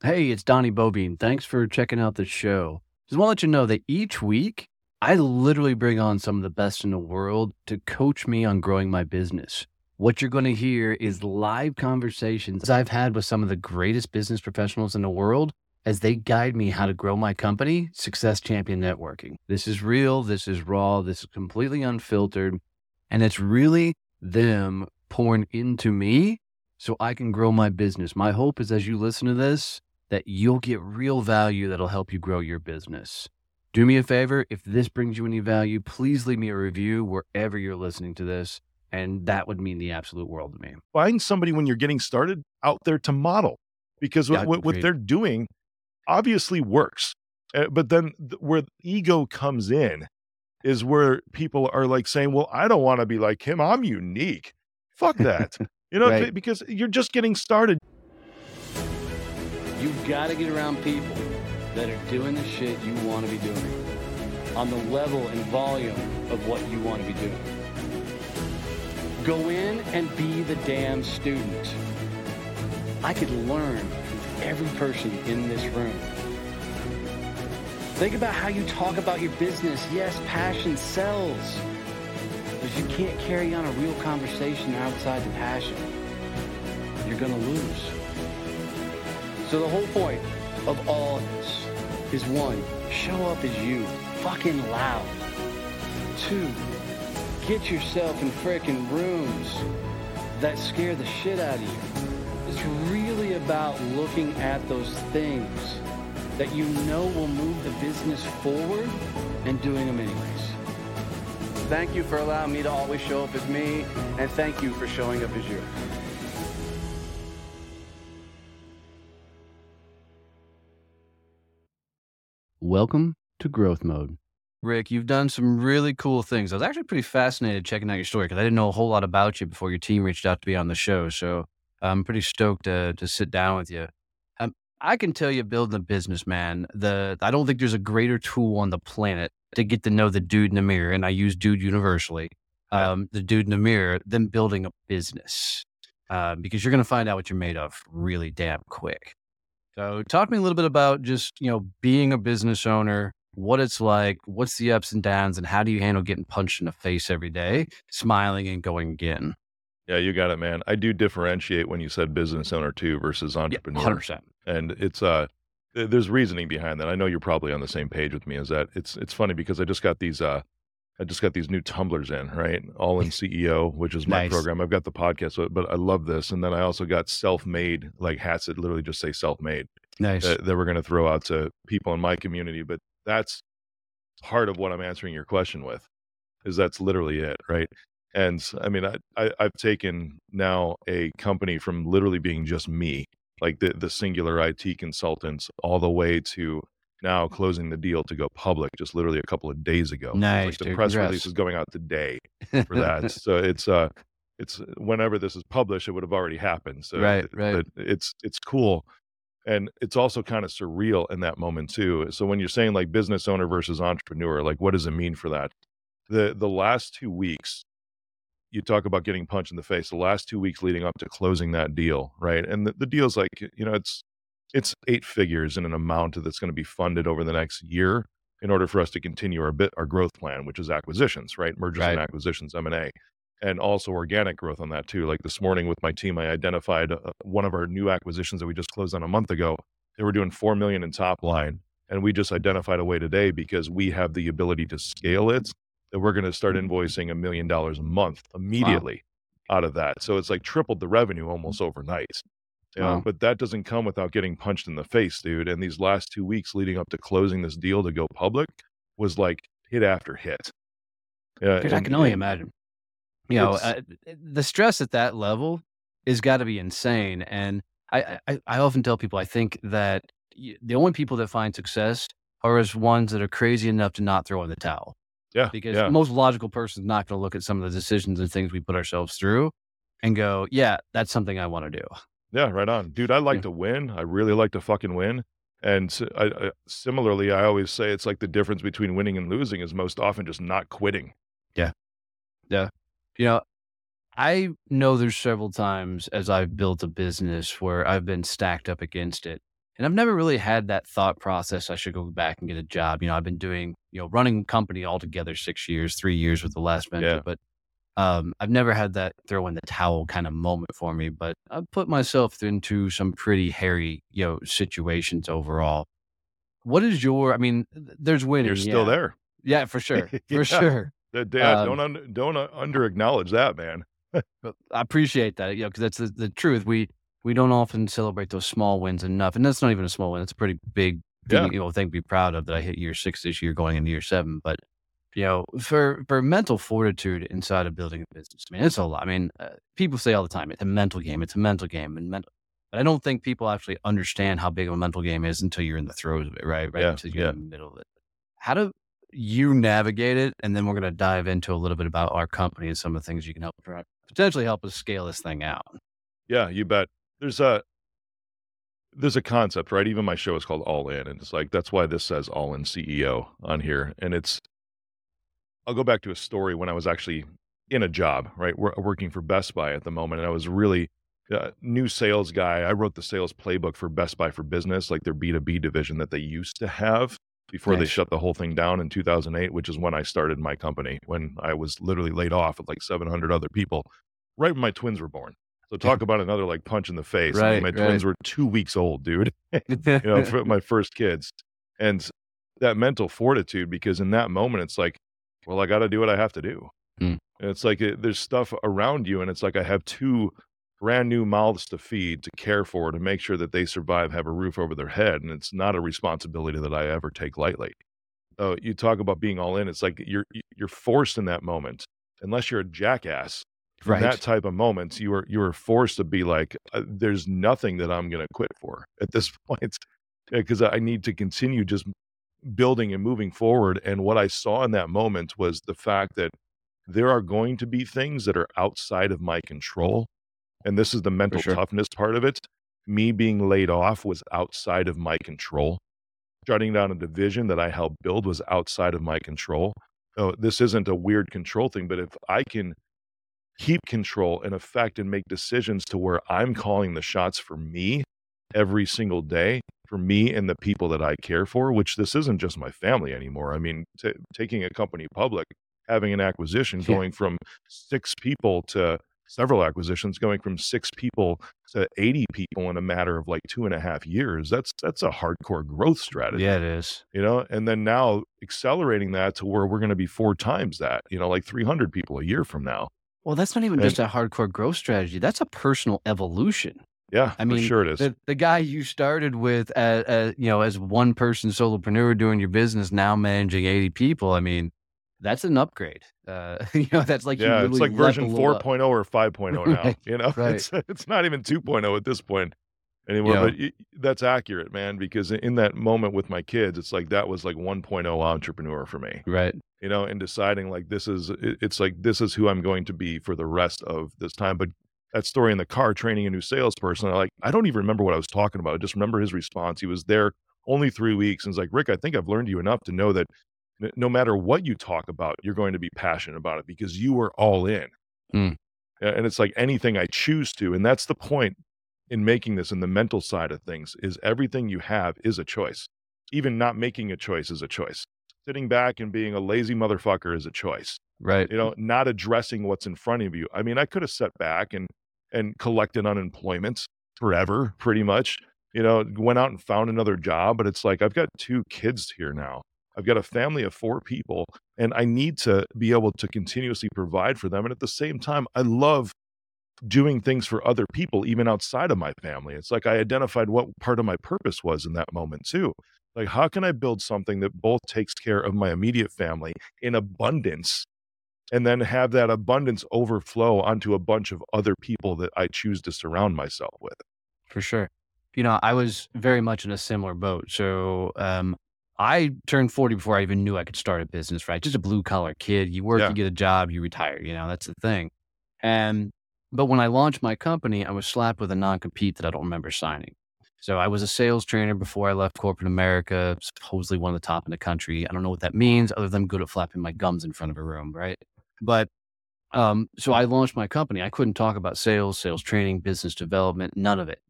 Hey, it's Donnie Boivin. Thanks for checking out the show. Just want to let you know that each week I literally bring on some of the best in the world to coach me on growing my business. What you're going to hear is live conversations I've had with some of the greatest business professionals in the world as they guide me how to grow my company, Success Champion Networking. This is real, this is raw, this is completely unfiltered, and it's really them pouring into me so I can grow my business. My hope is as you listen to this, that you'll get real value that'll help you grow your business. Do me a favor, if this brings you any value, please leave me a review wherever you're listening to this. And that would mean the absolute world to me. Find somebody when you're getting started out there to model because Yeah, what, what they're doing obviously works. Uh, but then th- where ego comes in is where people are like saying, well, I don't want to be like him. I'm unique. Fuck that. You know, Right. because you're just getting started. You've got to get around people that are doing the shit you want to be doing on the level and volume of what you want to be doing. Go in and be the damn student. I could learn from every person in this room. Think about how you talk about your business. Yes, passion sells. But you can't carry on a real conversation outside the passion. You're going to lose. So the whole point of all of this is one, show up as you, fucking loud. Two, get yourself in frickin' rooms that scare the shit out of you. It's really about looking at those things that you know will move the business forward and doing them anyways. Thank you for allowing me to always show up as me, and thank you for showing up as you. Welcome to Growth Mode. Rick, you've done some really cool things. I was actually pretty fascinated checking out your story because I didn't know a whole lot about you before your team reached out to be on the show. So I'm pretty stoked to, to sit down with you. Um, I can tell you, building a business, man, the I don't think there's a greater tool on the planet to get to know the dude in the mirror, and I use dude universally, um, the dude in the mirror, than building a business. Uh, because you're going to find out what you're made of really damn quick. So, talk to me a little bit about just you know being a business owner, what it's like, what's the ups and downs, and how do you handle getting punched in the face every day, smiling and going again. Yeah, you got it, man. I do differentiate when you said business owner too versus Yeah, entrepreneur. hundred percent. and it's uh there's reasoning behind that. I know you're probably on the same page with me. Is that it's it's funny because I just got these uh I just got these new tumblers in right, all in CEO, which is my Nice. program. I've got the podcast, but- but I love this, and then I also got self-made like hats that literally just say self-made Nice. that, that we're going to throw out to people in my community. But that's part of what I'm answering your question with, is that's literally it, right? And I mean, I, I I've taken now a company from literally being just me, like the the singular IT consultants, all the way to now closing the deal to go public, just literally a couple of days ago. Nice, like the dude. press Congrats. release is going out today for that. so it's uh it's whenever this is published, it would have already happened. So Right, it- right. but it's it's cool. And it's also kind of surreal in that moment too. So when you're saying like business owner versus entrepreneur, like what does it mean for that? The the last two weeks, you talk about getting punched in the face. The last two weeks leading up to closing that deal, right? And the, the deal's like, you know, it's it's eight figures in an amount that's going to be funded over the next year in order for us to continue our bit our growth plan, which is acquisitions, right? Mergers and acquisitions, M and A, and also organic growth on that too. Like this morning with my team, I identified uh, one of our new acquisitions that we just closed on a month ago. They were doing four million in top line, and we just identified a way today because we have the ability to scale it that we're going to start invoicing a million dollars a month immediately out of that. So it's like tripled the revenue almost overnight. Wow. but that doesn't come without getting punched in the face, dude. And these last two weeks leading up to closing this deal to go public was like hit after hit. Yeah, Dude, I can only imagine. You know, uh, the stress at that level is got to be insane. And I, I, I often tell people, I think that the only people that find success are as ones that are crazy enough to not throw in the towel. Yeah, Because yeah. most logical person's not going to look at some of the decisions and things we put ourselves through and go, yeah, that's something I want to do. Yeah, right on, dude. I like Yeah. to win. I really like to fucking win. And I, I- similarly, I always say it's like the difference between winning and losing is most often just not quitting. Yeah, yeah. You know, I know there's several times as I've built a business where I've been stacked up against it. And I've never really had that thought process. I should go back and get a job. You know, I've been doing, you know, running company altogether six years, three years with the last venture, Yeah. but um, I've never had that throw in the towel kind of moment for me. But I've put myself into some pretty hairy, you know, situations overall. What is your? I mean, there's winning. You're still yeah. there. Yeah, for sure, for Yeah. sure. Dad, Um, don't under, don't under acknowledge that, man. But I appreciate that, you know, because that's the, the truth. We we don't often celebrate those small wins enough, and that's not even a small win. It's a pretty big, thing, Yeah. you know, thing to be proud of that I hit year six this year, going into year seven. But you know, for for mental fortitude inside of building a business, I mean, it's a lot. I mean, uh, people say all the time, it's a mental game. It's a mental game, and mental. But I don't think people actually understand how big of a mental game is until you're in the throes of it, right? Right Yeah, until you're yeah. in the middle of it. How do you navigate it? And then we're going to dive into a little bit about our company and some of the things you can help potentially help us scale this thing out. Yeah, you bet. There's a there's a concept, right? Even my show is called All In, and it's like that's why this says All In CEO on here. And it's I'll go back to a story when I was actually in a job, right? We're working for Best Buy at the moment, and I was really uh, new sales guy. I wrote the sales playbook for Best Buy for Business, like their B2B division that they used to have before they shut the whole thing down in 2008, which is when I started my company, when I was literally laid off with like 700 other people, right when my twins were born. So talk about another like punch in the face. I mean, my right. twins were two weeks old, dude. you know, for my first kids. And that mental fortitude, because in that moment, it's like, well, I got to do what I have to do. Mm. It's like it, there's stuff around you, and it's like I have two brand new mouths to feed, to care for, to make sure that they survive, have a roof over their head. And it's not a responsibility that I ever take lightly. So you talk about being all in. It's like you're you're forced in that moment, unless you're a jackass. In right. that type of moments, you are you are forced to be like, uh, there's nothing that I'm going to quit for at this point, because I need to continue just building and moving forward. And what I saw in that moment was the fact that there are going to be things that are outside of my control, and this is the mental sure. toughness part of it. Me being laid off was outside of my control. Shutting down a division that I helped build was outside of my control. So this isn't a weird control thing, but if I can keep control and affect and make decisions to where I'm calling the shots for me every single day, for me and the people that I care for, which this isn't just my family anymore. I mean, t- taking a company public, having an acquisition, Yeah. going from six people to several acquisitions, going from six people to 80 people in a matter of like two and a half years. That's that's a hardcore growth strategy yeah, it is. you know and then now accelerating that to where we're going to be four times that you know like 300 people a year from now Well, that's not even And- just a hardcore growth strategy. That's a personal evolution. Yeah I mean, for sure it is The, the guy you started with, as, as you know, as one person solopreneur doing your business, now managing eighty people. I mean, that's an upgrade. Uh, you know, that's like you yeah it's like version level up. 4.0 or 5.0 now Right, you know right. it's, it's not even 2.0 at this point anymore Yeah. but y- that's accurate man because in that moment with my kids it's like that was like 1.0 entrepreneur for me Right. you know, and deciding like this is it- it's like this is who I'm going to be for the rest of this time. But that story in the car training a new salesperson, I like I don't even remember what I was talking about. I just remember his response. He was there only three weeks and was like, Rick, I think I've learned you enough to know that no matter what you talk about, you're going to be passionate about it because you were all in. Mm. And it's like anything I choose to, and that's the point in making this in the mental side of things is everything you have is a choice. Even not making a choice is a choice sitting back and being a lazy motherfucker is a choice. Right. You know, not addressing what's in front of you. I mean, I could have sat back and and collected unemployment forever, pretty much. You know, went out and found another job, but it's like I've got two kids here now. I've got a family of four people, and I need to be able to continuously provide for them. And at the same time, I love doing things for other people, even outside of my family. It's like I identified what part of my purpose was in that moment, too. Like, how can I build something that both takes care of my immediate family in abundance and then have that abundance overflow onto a bunch of other people that I choose to surround myself with? For sure. You know, I was very much in a similar boat. So, um, I turned 40 before I even knew I could start a business, right? Just a blue collar kid. You work, Yeah. you get a job, you retire, you know, that's the thing. And, but when I launched my company, I was slapped with a non compete that I don't remember signing. So I was a sales trainer before I left corporate America, supposedly one of the top in the country. I don't know what that means other than I'm good at flapping my gums in front of a room, right? But um, so I launched my company. I couldn't talk about sales, sales training, business development, none of it.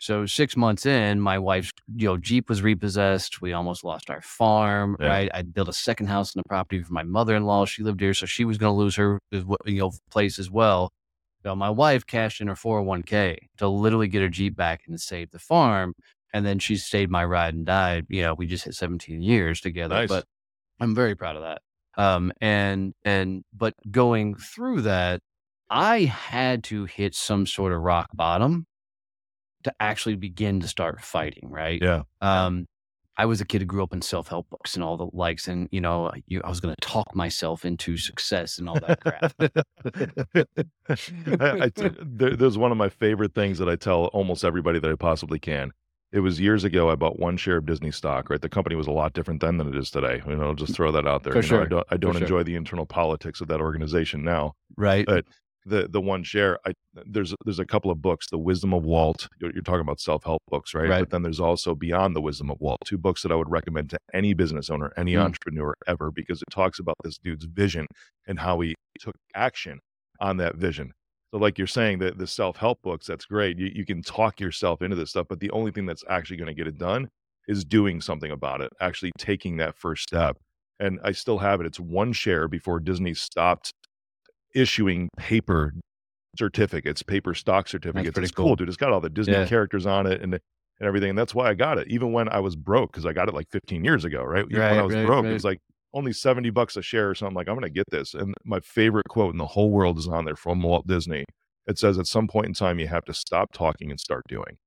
So six months in, my wife's you know Jeep was repossessed. We almost lost our farm. Yeah. Right, I built a second house on the property for my mother in law. She lived here, so she was going to lose her you know place as well. So my wife cashed in her 401k to literally get her Jeep back and save the farm. And then she stayed my ride and died. You know, we just hit 17 years together. Nice. But I'm very proud of that. Um, and and but going through that, I had to hit some sort of rock bottom to actually begin to start fighting. Right. Yeah. Um, I was a kid who grew up in self help books and all the likes, and you know, you, I was going to talk myself into success and all that crap. I, I there, there's one of my favorite things that I tell almost everybody that I possibly can. It was years ago. I bought one share of Disney stock. Right, the company was a lot different then than it is today. You know, just throw that out there. For You know. I don't, I don't sure. enjoy the internal politics of that organization now. right. But the the one share, I there's there's a couple of books. The Wisdom of Walt. You're, you're talking about self help books, right? Right. But then there's also Beyond the Wisdom of Walt. Two books that I would recommend to any business owner, any Mm. entrepreneur ever, because it talks about this dude's vision and how he took action on that vision. So, like you're saying, that the self help books, that's great. You, you can talk yourself into this stuff, but the only thing that's actually going to get it done is doing something about it, actually taking that first step. And I still have it. It's one share before Disney stopped issuing paper certificates, paper stock certificates. It's cool, cool. dude. It's got all the Disney Yeah. characters on it and and everything. And that's why I got it, even when I was broke, because I got it like 15 years ago, right? Even when I was right, broke, it was like only 70 bucks a share or something. Like, I'm going to get this. And my favorite quote in the whole world is on there from Walt Disney. It says, At some point in time, you have to stop talking and start doing.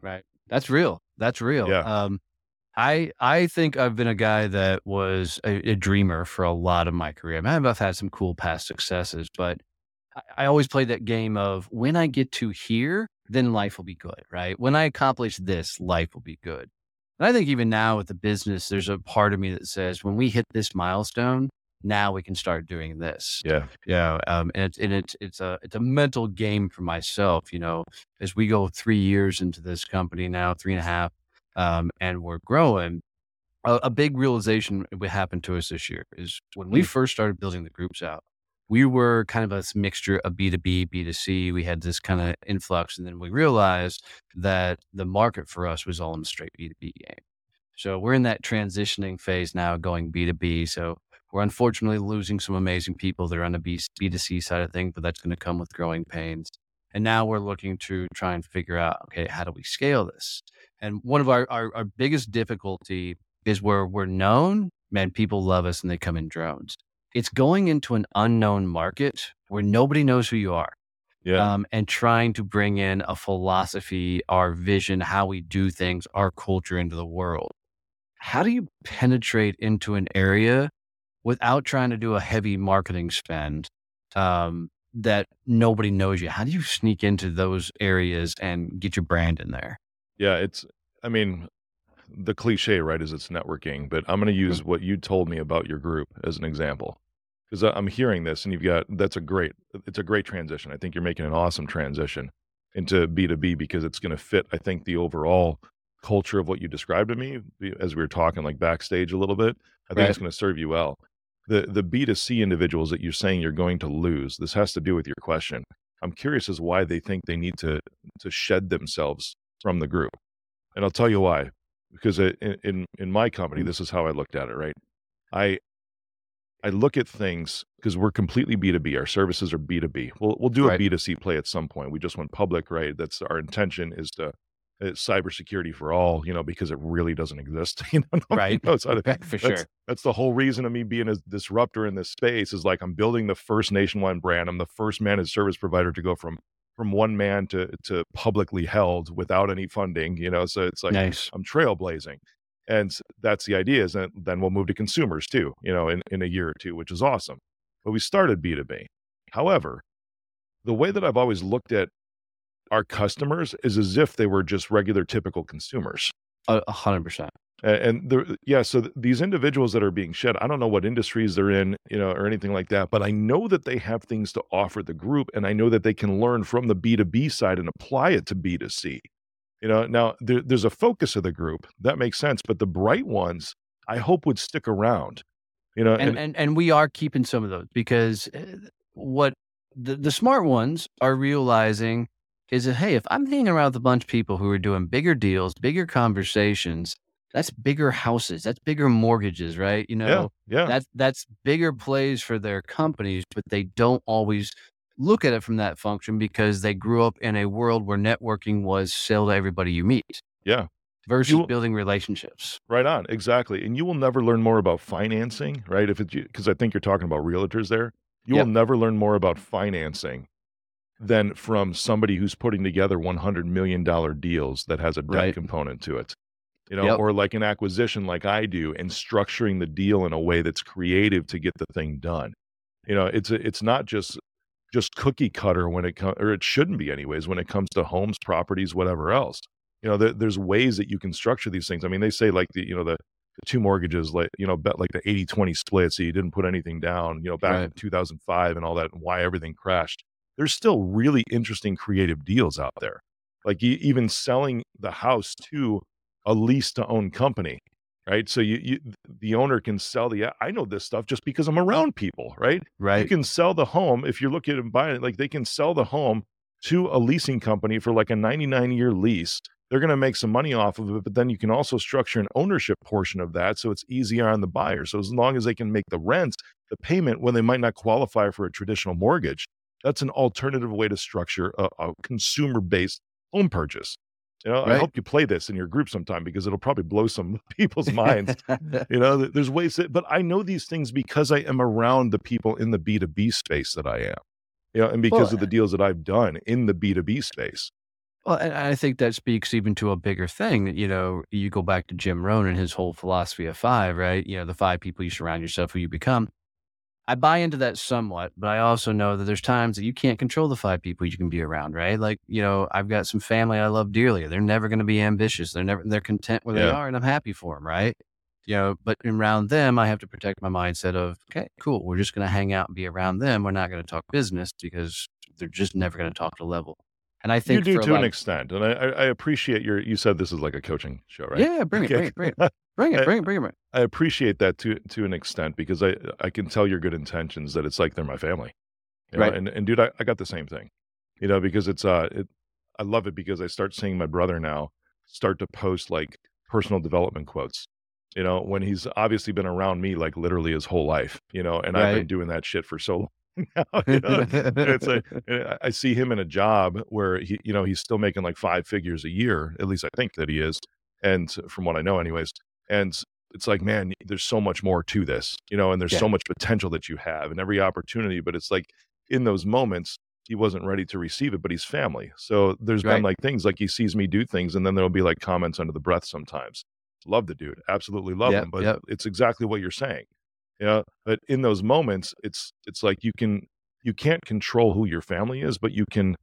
Right. That's real. That's real. Yeah. Um, I I think I've been a guy that was a, a dreamer for a lot of my career. I mean, I've had some cool past successes, but I, I always played that game of when I get to here, then life will be good, right? When I accomplish this, life will be good. And I think even now with the business, there's a part of me that says when we hit this milestone, now we can start doing this. Yeah. Yeah, um, and it's and it's it's a it's a mental game for myself. You know, as we go three years into this company now, three and a half, um, and we're growing. A, a big realization happened to us this year is when we first started building the groups out. We were kind of a mixture of B two B, B two C. We had this kind of influx, and then we realized that the market for us was all in the straight B two B game. So we're in that transitioning phase now, going B two B. So we're unfortunately losing some amazing people that are on the B, B2C side of things, but that's going to come with growing pains. And now we're looking to try and figure out, okay, how do we scale this? And one of our, our, our biggest difficulty is where we're known, man, people love us and they come in drones. It's going into an unknown market where nobody knows who you are Yeah. um, and trying to bring in a philosophy, our vision, how we do things, our culture into the world. How do you penetrate into an area without trying to do a heavy marketing spend um, that nobody knows you? How do you sneak into those areas and get your brand in there? Yeah, it's. I mean, the cliche, right, is it's networking. But I'm going to use what you told me about your group as an example, because uh, I'm hearing this, and you've got that's a great. It's a great transition. I think you're making an awesome transition into B2B because it's going to fit. I think the overall culture of what you described to me as we were talking like backstage a little bit. I think it's going to serve you well. The the B2C individuals that you're saying you're going to lose. This has to do with your question. I'm curious as why they think they need to to shed themselves from the group. And I'll tell you why. Because it- in, in in my company, this is how I looked at it, right? I I look at things because we're completely B2B. Our services are B2B. We'll we'll do a Right. B2C play at some point. We just went public, right? That's our intention is to it's cybersecurity for all, you know, because it really doesn't exist. You know, Right. knows how to- for that's, sure. that's the whole reason of me being a disruptor in this space is like I'm building the first nationwide brand. I'm the first managed service provider to go from from one man to to publicly held without any funding. You know, so it's like nice. I'm trailblazing. And that's the idea is that then we'll move to consumers too, you know, in, in a year or two, which is awesome. But we started B2B. However, the way that I've always looked at our customers is as if they were just regular typical consumers. A hundred percent. And there, yeah, so th- these individuals that are being shed, I don't know what industries they're in, you know, or anything like that, but I know that they have things to offer the group, and I know that they can learn from the B two B side and apply it to B two C. You know, now there, there's a focus of the group that makes sense, but the bright ones, I hope would stick around. You know, and, and, and and we are keeping some of those because uh, what the, the smart ones are realizing is that, hey, if I'm hanging around with a bunch of people who are doing bigger deals, bigger conversations, that's bigger houses, that's bigger mortgages, right? You know, yeah, yeah. that's that's bigger plays for their companies, but they don't always look at it from that function because they grew up in a world where networking was sell to everybody you meet. Yeah. Versus You- building relationships. Right on, exactly. And you will never learn more about financing, right? If it's because I think you're talking about realtors there. You Yep. will never learn more about financing than from somebody who's putting together 100 million dollar deals that has a debt Right. component to it. You know, Yep. or like an acquisition like I do and structuring the deal in a way that's creative to get the thing done. You know, it's a, it's not just just cookie cutter when it comes or it shouldn't be anyways when it comes to homes, properties, whatever else you know, there, there's ways that you can structure these things. I mean, they say like the, you know, the, the two mortgages, like, you know, bet like the 80 20 split. So you didn't put anything down, you know, back in 2005 and all that, and why everything crashed. There's still really interesting creative deals out there. Like even selling the house to a lease to own company, right? So you, you, the owner can sell the, I know this stuff just because I'm around people, right? Right. You can sell the home if you're looking at buying it. Like they can sell the home to a leasing company for like a 99 year lease. They're going to make some money off of it, but then you can also structure an ownership portion of that so it's easier on the buyer. So as long as they can make the rent, the payment when they might not qualify for a traditional mortgage, that's an alternative way to structure a, a consumer based home purchase. You know, I hope you play this in your group sometime because it'll probably blow some people's minds. You know, there's ways that, but I know these things because I am around the people in the B2B space that I am. You know, and because Well, of the deals that I've done in the B2B space. Well, and I think that speaks even to a bigger thing that, you know, you go back to Jim Rohn and his whole philosophy of five, right? You know, the five people you surround yourself who you become. I buy into that somewhat, but I also know that there's times that you can't control the five people you can be around, right? Like, you know, I've got some family I love dearly. They're never going to be ambitious. They're never, they're content where they are and I'm happy for them, right? You know, but around them, I have to protect my mindset of, okay, cool. We're just going to hang out and be around them. We're not going to talk business because they're just never going to talk to level. And I think You do for to an extent. And I, I I appreciate your, you said this is like a coaching show, right? Yeah, bring it, Okay. bring it, bring it, bring it, bring it, bring it. bring it. I appreciate that to to an extent because I I can tell your good intentions that it's like they're my family, you know? Right. And and dude, I, I got the same thing, you know, because it's uh it I love it because I start seeing my brother now start to post like personal development quotes, you know, when he's obviously been around me like literally his whole life, you know, and I've been doing that shit for so long now, you know. It's I- I see him in a job where he, you know, he's still making like five figures a year. At least I think that he is, and from what I know, anyways. And it's like, man, there's so much more to this, you know, and there's Yeah. so much potential that you have and every opportunity. But it's like in those moments, he wasn't ready to receive it, but he's family. So there's been like things like he sees me do things, and then there'll be like comments under the breath sometimes. Love the dude, absolutely love Yep, him. But yep. it's exactly what you're saying, you know. But in those moments, it's it's like you can you can't control who your family is, but you can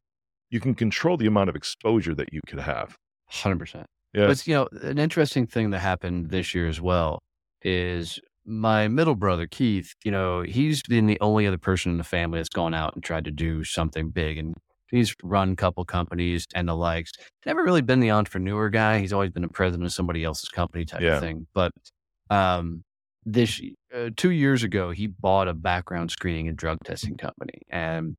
you can control the amount of exposure that you could have. Hundred percent. Yeah, But you know, an interesting thing that happened this year as well is my middle brother Keith. You know, he's been the only other person in the family that's gone out and tried to do something big, and he's run a couple companies and the likes. Never really been the entrepreneur guy. He's always been the president of somebody else's company type Yeah. of thing. But um, this uh, two years ago, he bought a background screening and drug testing company and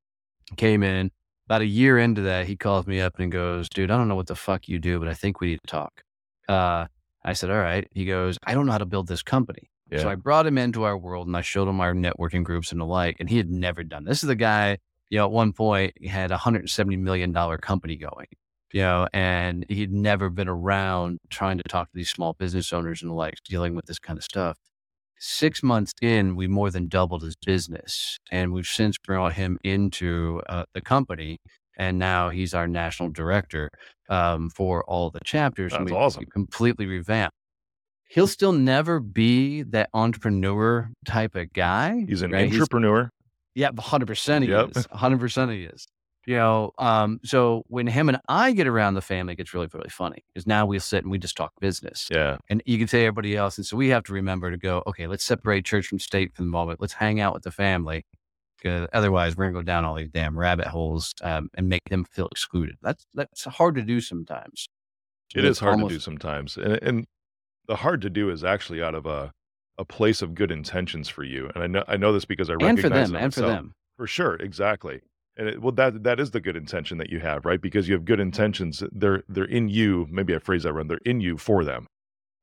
came in. About a year into that, he calls me up and goes, "Dude, I don't know what the fuck you do, but I think we need to talk." Uh, I said, "All right." He goes, "I don't know how to build this company." So I brought him into our world and I showed him our networking groups and the like, and he had never done this. Is the guy, you know, at one point he had a hundred and seventy million dollar company going, you know, and he'd never been around trying to talk to these small business owners and the like, dealing with this kind of stuff. Six months in, we more than doubled his business, and we've since brought him into uh, the company, and now he's our national director um, for all the chapters. That's we- awesome. we completely revamped he'll still never be that entrepreneur type of guy. he's an right? entrepreneur. yeah, hundred percent he Yep. is. hundred percent he is. You know, um, so when him and I get around the family, it gets really, really funny because now we sit and we just talk business. Yeah, And you can say everybody else. And so we have to remember to go, okay, let's separate church from state for the moment. Let's hang out with the family. Because otherwise, we're going to go down all these damn rabbit holes um, and make them feel excluded. That's that's hard to do sometimes. it It's is hard to do sometimes, and and the hard to do is actually out of a a place of good intentions for you. And I know I know this because I And recognize for them, and for them. For sure, exactly. And it, well, that that is the good intention that you have, right? Because you have good mm-hmm. intentions. They're they're in you. Maybe I phrase that wrong. They're in you for them.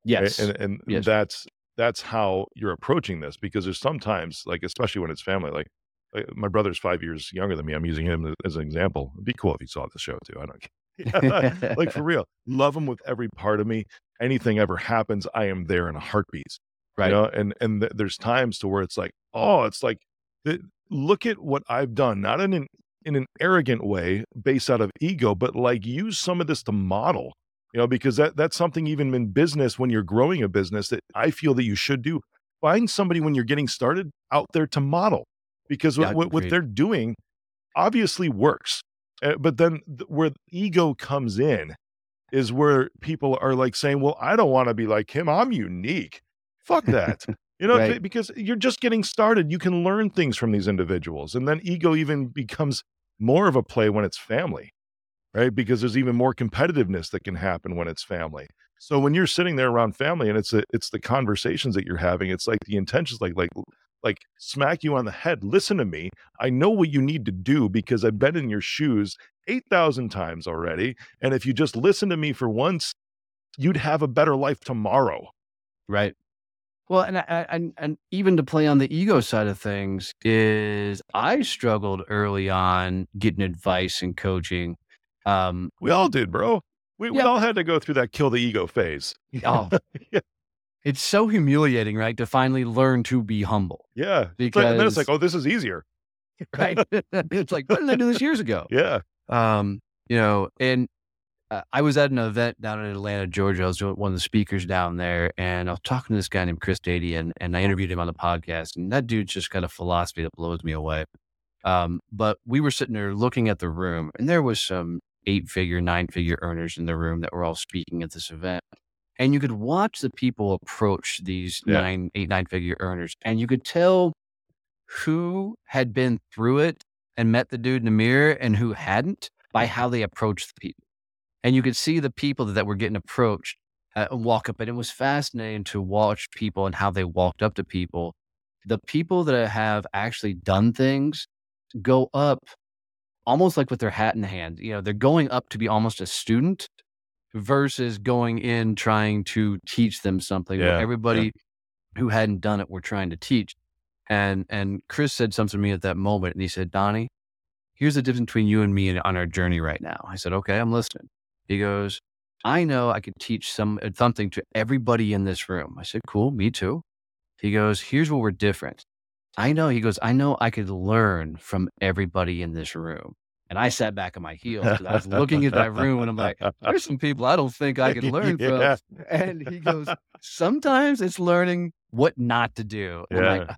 Yes. And and Yes. that's that's how you're approaching this. Because there's sometimes, like especially when it's family, like, like my brother's five years younger than me. I'm using him as an example. It'd be cool if he saw the show too. I don't care. like for real, love him with every part of me. Anything ever happens, I am there in a heartbeat. Right. You know, and and th- there's times to where it's like, oh, it's like, th- look at what I've done, not in an in an arrogant way, based out of ego, but like use some of this to model. You know, because that that's something even in business when you're growing a business that I feel that you should do. Find somebody when you're getting started out there to model, because what Yeah, what, what they're doing obviously works. Uh, but then th- where ego comes in is where people are like saying, "Well, I don't want to be like him. I'm unique." Fuck that. You know, Right. because you're just getting started. You can learn things from these individuals. And then ego even becomes more of a play when it's family, right? Because there's even more competitiveness that can happen when it's family. So when you're sitting there around family and it's a, it's the conversations that you're having, it's like the intentions like like like smack you on the head. Listen to me. I know what you need to do because I've been in your shoes 8,000 times already. And if you just listen to me for once, you'd have a better life tomorrow. Right. Well, and I, and and even to play on the ego side of things is I struggled early on getting advice and coaching. Um, We all did, bro. We, we all had to go through that kill the ego phase. oh, Yeah. it's so humiliating, right? To finally learn to be humble, Yeah. It's like- then it's like, oh, this is easier. right? it's like, why didn't I do this years ago? Yeah. Um, you know, and uh, I was at an event down in Atlanta, Georgia. I was one of the speakers down there, and I was talking to this guy named Chris Dady, and, and I interviewed him on the podcast. And that dude's just got a philosophy that blows me away. Um, but we were sitting there looking at the room, and there was some eight figure, nine figure earners in the room that were all speaking at this event. And you could watch the people approach these Yeah. nine, eight, nine figure earners, and you could tell who had been through it and met the dude in the mirror and who hadn't by how they approached the people. And you could see the people that were getting approached uh, walk up. And it was fascinating to watch people and how they walked up to people. The people that have actually done things go up almost like with their hat in hand. You know, they're going up to be almost a student versus going in trying to teach them something. where Yeah, yeah. Everybody who hadn't done it were trying to teach. And and Chris said something to me at that moment, and he said, "Donnie, here's the difference between you and me on our journey right now." I said, "Okay, I'm listening." He goes, "I know I could teach some uh, something to everybody in this room." I said, "Cool, me too." He goes, "Here's where we're different." I know. He goes, "I know I could learn from everybody in this room." And I sat back on my heels 'cause I was looking at that room, and I'm like, "There's some people I don't think I can learn from." And he goes, sometimes it's learning what not to do. I'm like, Yeah.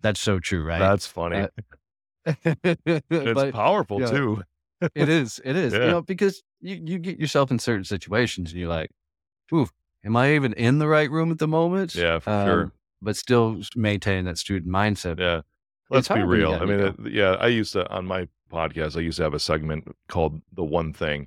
that's so true, right? That's funny. Uh, it's but powerful yeah. too. It is, it is, you know, because you, you get yourself in certain situations and you're like, ooh, am I even in the right room at the moment? Yeah, for sure. Um, But still maintain that student mindset. Yeah. Let's be real. I mean, ego. uh, yeah, I used to, on my podcast, I used to have a segment called The One Thing,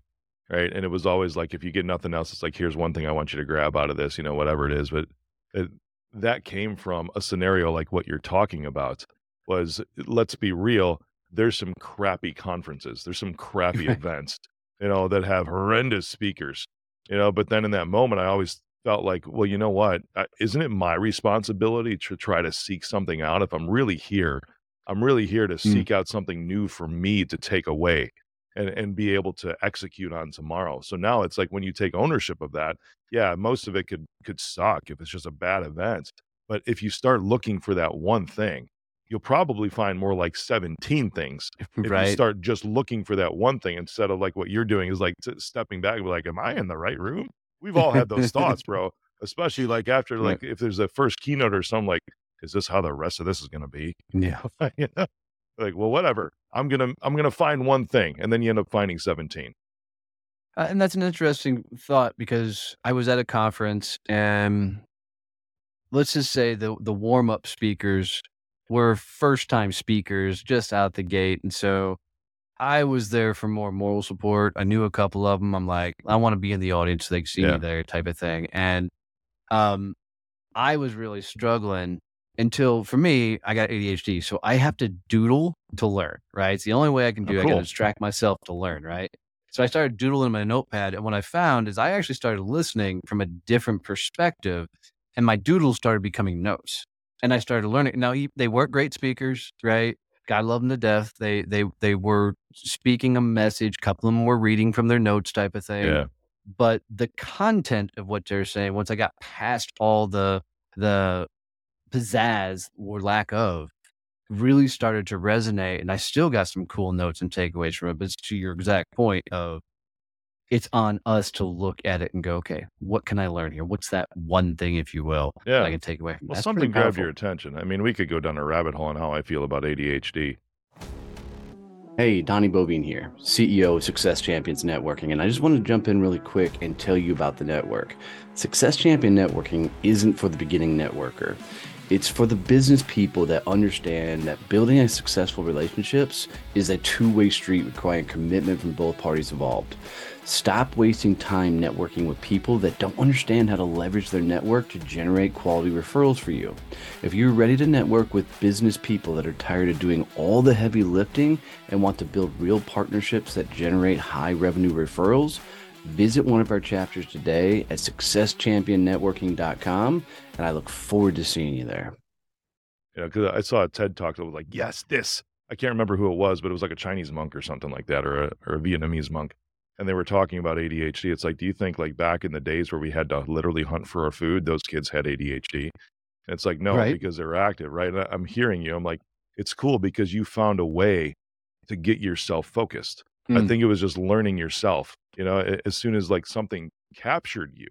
right? And it was always like, if you get nothing else, it's like, here's one thing I want you to grab out of this, you know, whatever it is. But it, that came from a scenario like what you're talking about was, let's be real, there's some crappy conferences, there's some crappy events, you know, that have horrendous speakers, you know, but then in that moment, I always felt like, well, you know what? Isn't it my responsibility to try to seek something out if I'm really here? I'm really here to mm. seek out something new for me to take away and, and be able to execute on tomorrow. So now it's like when you take ownership of that, yeah, most of it could could suck if it's just a bad event. But if you start looking for that one thing, you'll probably find more like 17 things if you right. start just looking for that one thing instead of like what you're doing is like t- stepping back and be like, am I in the right room? We've all had those thoughts, bro. Especially like after Right. like if there's a first keynote or something like, is this how the rest of this is gonna be? yeah. you know? Like, well, whatever. I'm gonna I'm gonna find one thing, and then you end up finding 17. Uh, and that's an interesting thought because I was at a conference and let's just say the the warm up speakers were first time speakers just out the gate, and so I was there for more moral support. I knew a couple of them. I'm like, I want to be in the audience so they can see Yeah. me there, type of thing. And um, I was really struggling until for me, I got ADHD. So I have to doodle to learn, right? It's the only way I can Oh, do it. I got cool. to distract myself to learn, right? So I started doodling in my notepad. And what I found is I actually started listening from a different perspective and my doodles started becoming notes. And I started learning. Now he- they weren't great speakers, right? God love them to death. They they they were speaking a message. A couple of them were reading from their notes, type of thing Yeah. but the content of what they're saying once i got past all the the pizzazz or lack of really started to resonate and i still got some cool notes and takeaways from it but to your exact point of it's on us to look at it and go okay what can i learn here what's that one thing if you will that Yeah. i can take away from Well, That's something grabbed your attention. I mean, we could go down a rabbit hole on how I feel about ADHD. Hey, Donnie Boivin here, CEO of Success Champions Networking, and I just wanted to jump in really quick and tell you about the network. Success Champion Networking isn't for the beginning networker. It's for the business people that understand that building a successful relationships is a two-way street requiring commitment from both parties involved. Stop wasting time networking with people that don't understand how to leverage their network to generate quality referrals for you. If you're ready to network with business people that are tired of doing all the heavy lifting and want to build real partnerships that generate high revenue referrals, visit one of our chapters today at successchampionnetworking.com and I look forward to seeing you there. Yeah, because I saw a TED talk that was like, yes, this. I can't remember who it was, but it was like a Chinese monk or something like that, or a, or a Vietnamese monk. And they were talking about ADHD. It's like, do you think like back in the days where we had to literally hunt for our food, those kids had ADHD? And it's like, no, Right. because they're active, right? And I'm hearing you. I'm like, it's cool because you found a way to get yourself focused. I Mm. think it was just learning yourself. You know, as soon as like something captured you,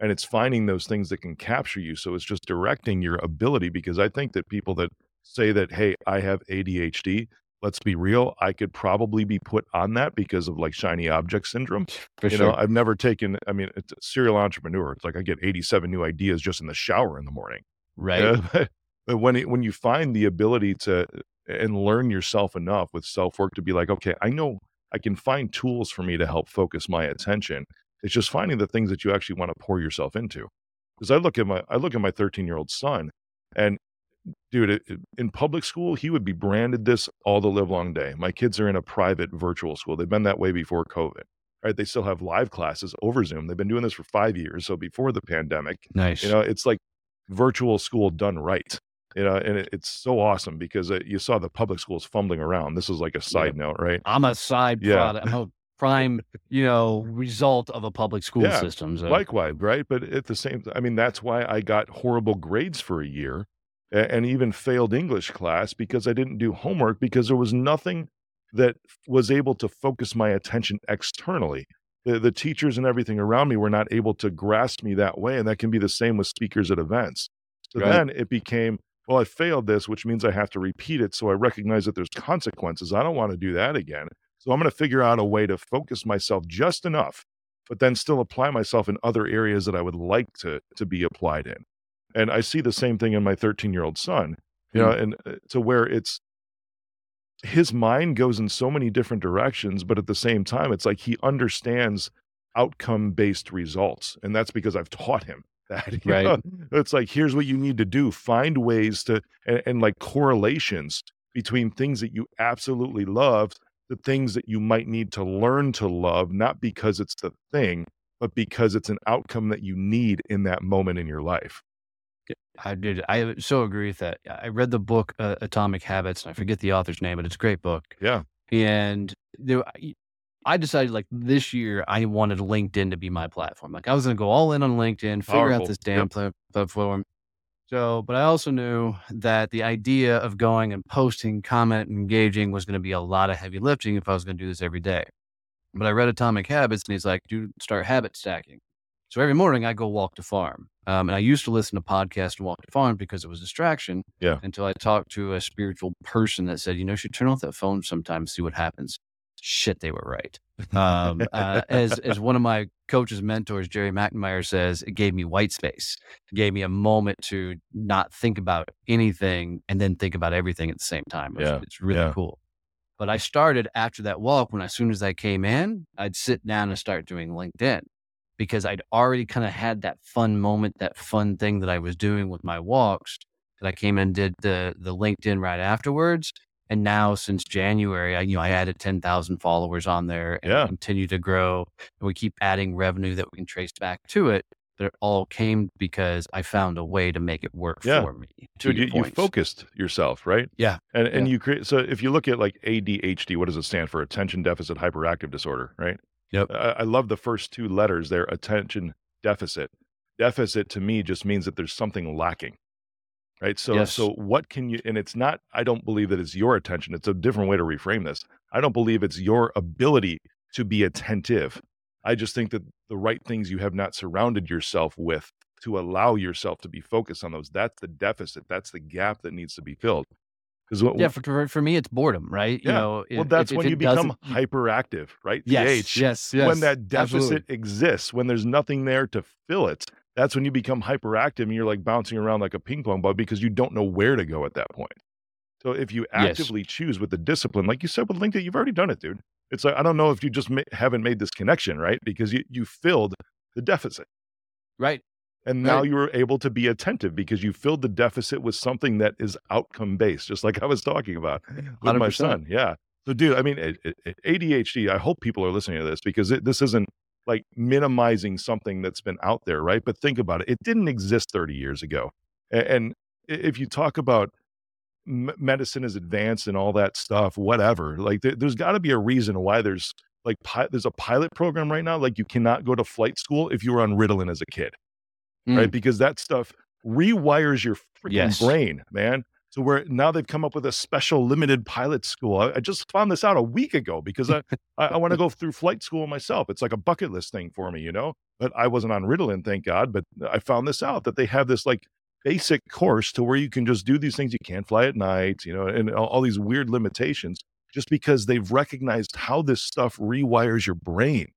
and it's finding those things that can capture you. So it's just directing your ability. Because I think that people that say that, hey, I have ADHD, let's be real, I could probably be put on that because of like shiny object syndrome. For you sure. know, I've never taken. I mean, it's a serial entrepreneur. It's like I get 87 new ideas just in the shower in the morning. right. But when it, when you find the ability to and learn yourself enough with self work to be like, okay, I know I can find tools for me to help focus my attention. It's just finding the things that you actually want to pour yourself into. Because I look at my I look at my 13 year old son, and dude, it, it- in public school he would be branded this all the live long day. My kids are in a private virtual school. They've been that way before COVID. Right? They still have live classes over Zoom. They've been doing this for five years. So before the pandemic, nice. you know, it's like virtual school done right. You know, and it, it's so awesome because uh, you saw the public schools fumbling around. This is like a side note, right? I'm a side Yeah. product. I'm a prime, you know, result of a public school Yeah, system. So Likewise, right? But at the same, I mean, that's why I got horrible grades for a year, and even failed English class because I didn't do homework because there was nothing that was able to focus my attention externally. The, the teachers and everything around me were not able to grasp me that way, and that can be the same with speakers at events. So Right. then it became, well, I failed this, which means I have to repeat it. So I recognize that there's consequences. I don't want to do that again. So I'm going to figure out a way to focus myself just enough, but then still apply myself in other areas that I would like to to be applied in. And I see the same thing in my 13 year old son, you know, and uh, to where it's his mind goes in so many different directions, but at the same time, it's like he understands outcome based results. And that's because I've taught him that. Right. know? It's like, here's what you need to do find ways to, and, and like correlations between things that you absolutely love, the things that you might need to learn to love, not because it's the thing, but because it's an outcome that you need in that moment in your life. I did. I so agree with that. I read the book uh, Atomic Habits, and I forget the author's name, but it's a great book. Yeah. And there, I- decided like this year I wanted LinkedIn to be my platform. Like I was going to go all in on LinkedIn, figure Powerful. out this damn pla- platform. So, but I also knew that the idea of going and posting, comment, engaging was going to be a lot of heavy lifting if I was going to do this every day. But I read Atomic Habits, and he's like, "Dude, start habit stacking." So every morning I go walk to farm. Um, and I used to listen to podcasts and walk to farm because it was a distraction. Yeah. Until I talked to a spiritual person that said, you know, you should turn off that phone sometimes, see what happens. Shit, they were right. Um, uh, as as one of my coaches, mentors, Jerry McNamara says, it gave me white space. It gave me a moment to not think about anything and then think about everything at the same time. It was- Yeah, It's really yeah. cool. But I started after that walk when as soon as I came in, I'd sit down and start doing LinkedIn because I'd already kind of had that fun moment, that fun thing that I was doing with my walks. that I came and did the the LinkedIn right afterwards. And now since January, I, you know, I added 10,000 followers on there and Yeah. continue to grow. And we keep adding revenue that we can trace back to it. But it all came because I found a way to make it work Yeah. for me. Dude, you, you focused yourself, right? Yeah. And and Yeah. you create so if you look at like ADHD, what does it stand for? Attention deficit hyperactive disorder, right? Yep. I, I love the first two letters there, attention deficit. Deficit to me just means that there's something lacking. Right. So Yes. so what can you and it's not I don't believe that it's your attention. It's a different way to reframe this. I don't believe it's your ability to be attentive. I just think that the right things you have not surrounded yourself with to allow yourself to be focused on those. That's the deficit. That's the gap that needs to be filled. Because what, Yeah. For, for, me, it's boredom, right? Yeah. You know, well, if- that's if- when if you become hyperactive, right? Yes. Yes. Yes. When that deficit absolutely. exists, when there's nothing there to fill it, that's when you become hyperactive and you're like bouncing around like a ping pong ball because you don't know where to go at that point. So if you Yes. actively choose with the discipline, like you said with LinkedIn, you've already done it, dude. It's like I don't know if you just ma- haven't made this connection, right? Because you you filled the deficit. Right. And now Right. you are able to be attentive because you filled the deficit with something that is outcome based, just like I was talking about with my 100%. son. Yeah. So, dude, I mean, ADHD, I hope people are listening to this because it, this isn't like minimizing something that's been out there, right? But think about it. It didn't exist 30 years ago. And if you talk about m- medicine is advanced and all that stuff, whatever, like there, there's got to be a reason why there's like, pi- there's a pilot program right now. Like you cannot go to flight school if you were on Ritalin as a kid right? Mm. Because that stuff rewires your freaking Yes. brain, man. So where now they've come up with a special limited pilot school. I, I just found this out a week ago because I, I, I want to go through flight school myself. It's like a bucket list thing for me, you know. But I wasn't on Ritalin, thank God. But I found this out that they have this like basic course to where you can just do these things. You can't fly at night, you know, and all, all these weird limitations just because they've recognized how this stuff rewires your brain.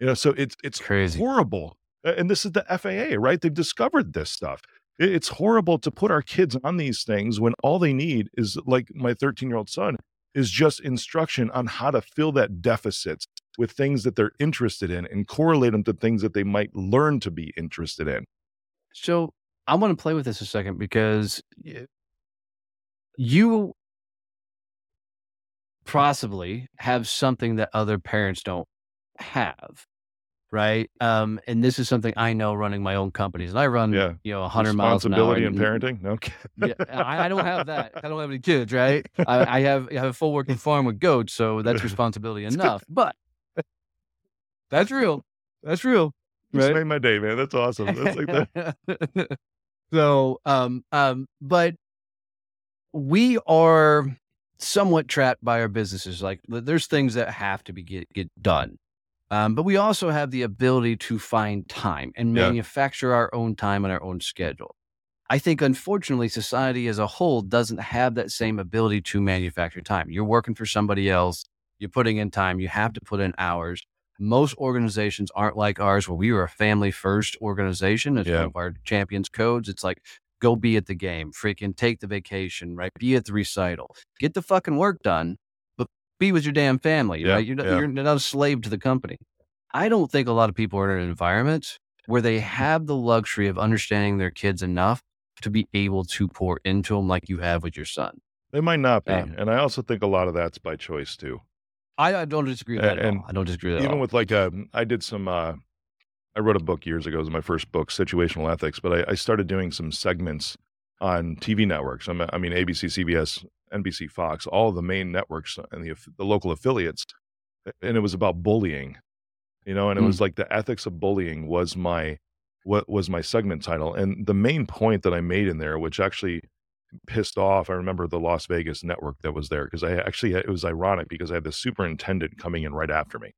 You know, so it's it's Crazy. horrible. And this is the FAA, right? They've discovered this stuff. It's horrible to put our kids on these things when all they need is like my 13 year old son is just instruction on how to fill that deficit with things that they're interested in and correlate them to things that they might learn to be interested in. So I want to play with this a second because you possibly have something that other parents don't have, right? Um, and this is something I know running my own companies, and I run, Yeah. you know, 100 miles an hour. Responsibility and- parenting? No. Yeah, I, I don't have that. I don't have any kids, right? I, I have I have a full working farm with goats, so that's responsibility enough. But that's real. That's real. Right. made my day, man. That's awesome. That's like that. so, um, um, but we are somewhat trapped by our businesses. Like, there's things that have to be get get done. Um, but we also have the ability to find time and Yeah. manufacture our own time and our own schedule. I think, unfortunately, society as a whole doesn't have that same ability to manufacture time. You're working for somebody else, you're putting in time, you have to put in hours. Most organizations aren't like ours, where we are a family first organization. It's Yeah. one of our champions codes. It's like, go be at the game, freaking take the vacation, right? Be at the recital, get the fucking work done, be with your damn family, Yeah, right? You're not, yeah. you're not a slave to the company. I don't think a lot of people are in an environment where they have the luxury of understanding their kids enough to be able to pour into them like you have with your son. They might not be. Um, and I also think a lot of that's by choice too. I, I don't disagree with A- that at and all. I don't disagree with that. at even with like um i did some uh i wrote a book years ago it was my first book situational ethics but i, I started doing some segments on tv networks I'm, i mean abc cbs nbc fox all the main networks and the, the local affiliates and it was about bullying you know and it Mm. was like the ethics of bullying was my what was my segment title and the main point that i made in there which actually pissed off i remember the las vegas network that was there because i actually it was ironic because i had the superintendent coming in right after me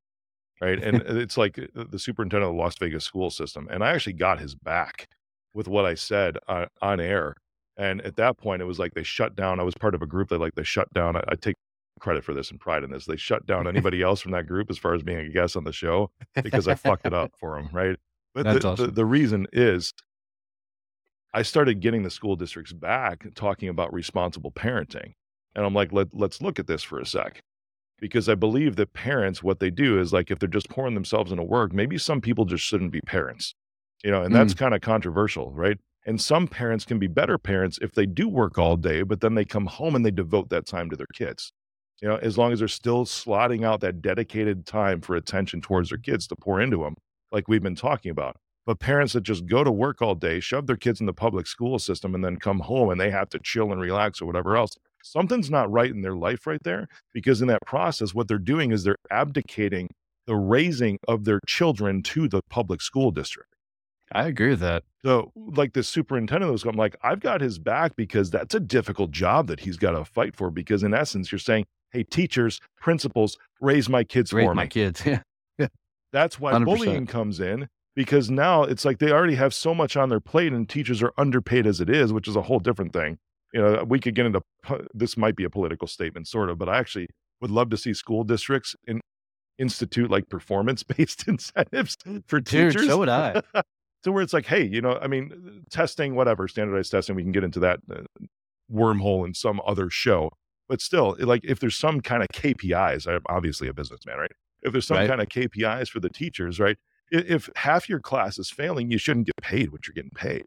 right and it's like uh, the superintendent of the las vegas school system and i actually got his back with what i said on, on air and at that point it was like they shut down i was part of a group that like they shut down i, I take credit for this and pride in this they shut down anybody else from that group as far as being a guest on the show because i fucked it up for them right but That's the, awesome. the, the reason is I started getting the school districts back talking about responsible parenting. And I'm like, Let, let's look at this for a sec. Because I believe that parents, what they do is like if they're just pouring themselves into work, maybe some people just shouldn't be parents. You know, and that's mm. kind of controversial, right? And some parents can be better parents if they do work all day, but then they come home and they devote that time to their kids. You know, as long as they're still slotting out that dedicated time for attention towards their kids to pour into them, like we've been talking about. But parents that just go to work all day, shove their kids in the public school system, and then come home and they have to chill and relax or whatever else, something's not right in their life right there. Because in that process, what they're doing is they're abdicating the raising of their children to the public school district. I agree with that. So, like the superintendent was, I'm like, I've got his back because that's a difficult job that he's got to fight for. Because in essence, you're saying, hey, teachers, principals, raise my kids Raise for my me. kids. Yeah. That's why 100%. bullying comes in because now it's like they already have so much on their plate and teachers are underpaid as it is, which is a whole different thing. You know, we could get into this might be a political statement, sort of, but I actually would love to see school districts in, institute like performance based incentives for Dude, teachers. so would I. so where it's like, hey, you know, I mean, testing, whatever, standardized testing, we can get into that uh, wormhole in some other show. But still, like if there's some kind of KPIs, I'm obviously a businessman, right? If there's some Right. kind of KPIs for the teachers, right? If half your class is failing, you shouldn't get paid what you're getting paid.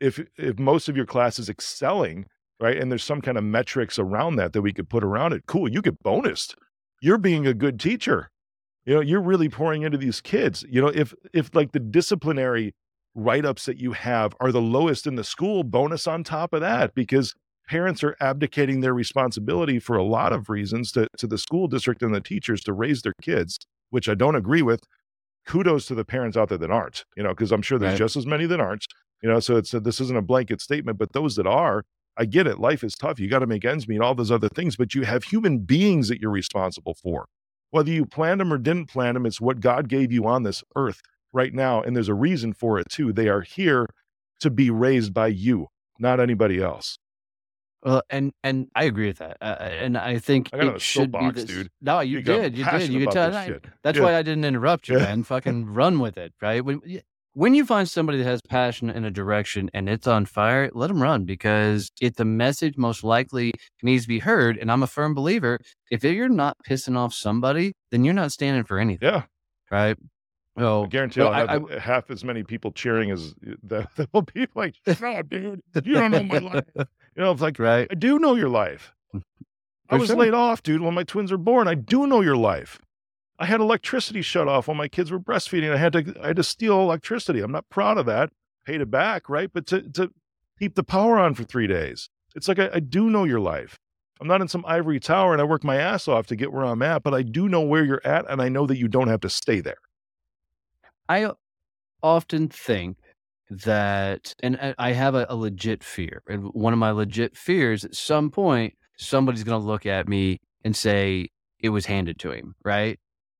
If if most of your class is excelling, right, and there's some kind of metrics around that that we could put around it, cool, you get bonused. You're being a good teacher. You know, you're really pouring into these kids. You know, if if like the disciplinary write-ups that you have are the lowest in the school, bonus on top of that because parents are abdicating their responsibility for a lot of reasons to, to the school district and the teachers to raise their kids, which I don't agree with. Kudos to the parents out there that aren't, you know, because I'm sure there's Right. just as many that aren't, you know. So it's a, this isn't a blanket statement, but those that are, I get it. Life is tough. You got to make ends meet, all those other things, but you have human beings that you're responsible for. Whether you planned them or didn't plan them, it's what God gave you on this earth right now. And there's a reason for it too. They are here to be raised by you, not anybody else. Well, and and I agree with that. Uh, and I think I got it a should be this. dude. No, you I'm did. You did. You could tell. I- That's Yeah. why I didn't interrupt you, Yeah. man. Fucking run with it, right? When when you find somebody that has passion in a direction and it's on fire, let them run because it's a message most likely needs to be heard, and I'm a firm believer, if you're not pissing off somebody, then you're not standing for anything, Yeah. right? So I guarantee well, I'll I- have half as many people cheering as eh, that, that will be like, shut up, dude. You don't know my life. You know, it's like, right? I do know your life. Mm, I was sure. laid off, dude, when my twins were born. I do know your life. I had electricity shut off when my kids were breastfeeding. I had to I had to steal electricity. I'm not proud of that. Paid it back, right? But to to keep the power on for three days. It's like I, I do know your life. I'm not in some ivory tower and I work my ass off to get where I'm at, but I do know where you're at and I know that you don't have to stay there. I often think that, and I- I have a, a legit fear. And one of my legit fears at some point, somebody's going to look at me and say it was handed to him, right?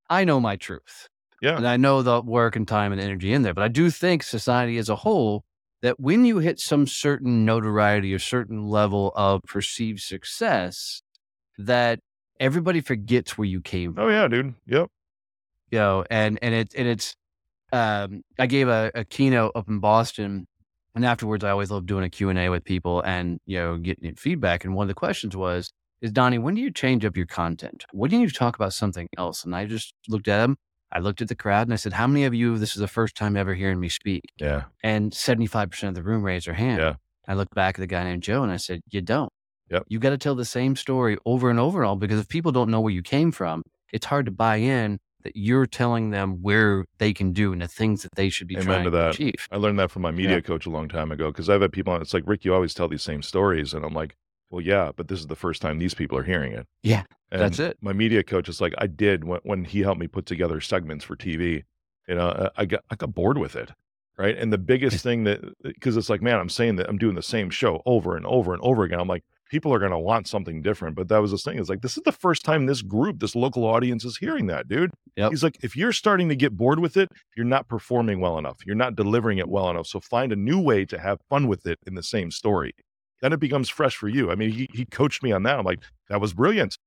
I know my truth. Yeah. And I know the work and time and energy in there. But I do think society as a whole, that when you hit some certain notoriety or certain level of perceived success, that everybody forgets where you came from Oh yeah, dude. Yep. you know, and and it's and it's um I gave a, a keynote up in Boston and afterwards I always love doing a Q&A with people and you know getting feedback and one of the questions was is Donnie when do you change up your content when do you talk about something else and I just looked at him I looked at the crowd and I said how many of you this is the first time ever hearing me speak Yeah. and 75% of the room raised their hand Yeah. I looked back at the guy named Joe and I said you don't Yep. you got to tell the same story over and over and all because if people don't know where you came from it's hard to buy in that you're telling them where they can do and the things that they should be Amen trying to that. achieve. I learned that from my media Yeah. coach a long time ago because I've had people on. It's like Rick, you always tell these same stories, and I'm like, well, yeah, but this is the first time these people are hearing it. Yeah, And that's it. My media coach is like, I did when, when he helped me put together segments for TV. You know, uh, I got I got bored with it, right? And the biggest thing that because it's like, man, I'm saying that I'm doing the same show over and over and over again. I'm like, people are gonna want something different. But that was this thing. It's like this is the first time this group, this local audience, is hearing that, dude. Yep. He's like, if you're starting to get bored with it, you're not performing well enough. You're not delivering it well enough. So find a new way to have fun with it in the same story. Then it becomes fresh for you. I mean, he, he coached me on that. I'm like, that was brilliant.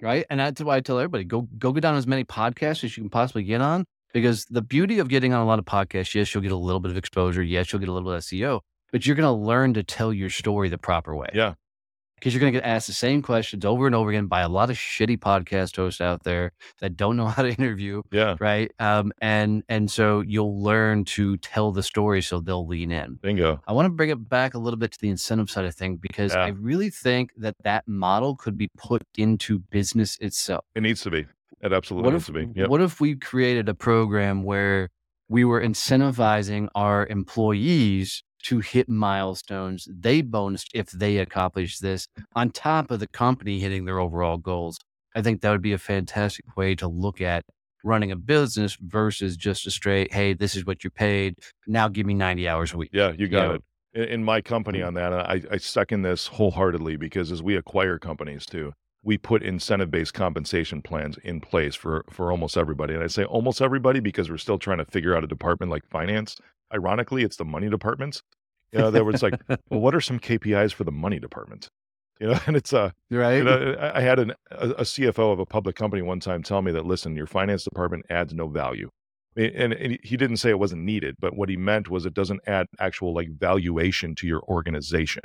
Right. And that's why I tell everybody go go get on as many podcasts as you can possibly get on. Because the beauty of getting on a lot of podcasts, yes, you'll get a little bit of exposure. Yes, you'll get a little bit of SEO, but you're going to learn to tell your story the proper way. Yeah. Because you're going to get asked the same questions over and over again by a lot of shitty podcast hosts out there that don't know how to interview. Yeah. Right. Um, and and so you'll learn to tell the story, so they'll lean in. Bingo. I want to bring it back a little bit to the incentive side of things because Yeah. I really think that that model could be put into business itself. It needs to be. It absolutely What needs if to be. Yep. what if we created a program where we were incentivizing our employees to hit milestones they bonus if they accomplish this on top of the company hitting their overall goals? I think that would be a fantastic way to look at running a business versus just a straight, hey, this is what you're paid. Now give me 90 hours a week. Yeah, you got know, it. In, in my company Mm. on that, I, I second this wholeheartedly because as we acquire companies too, we put incentive-based compensation plans in place for for almost everybody. And I say almost everybody because we're still trying to figure out a department like finance. Ironically, it's the money departments. You know, there was like, well, what are some KPIs for the money department? You know, and it's uh right? you know, I I had an, a, a CFO of a public company one time tell me that, listen, your finance department adds no value. And, and he didn't say it wasn't needed, but what he meant was it doesn't add actual like valuation to your organization,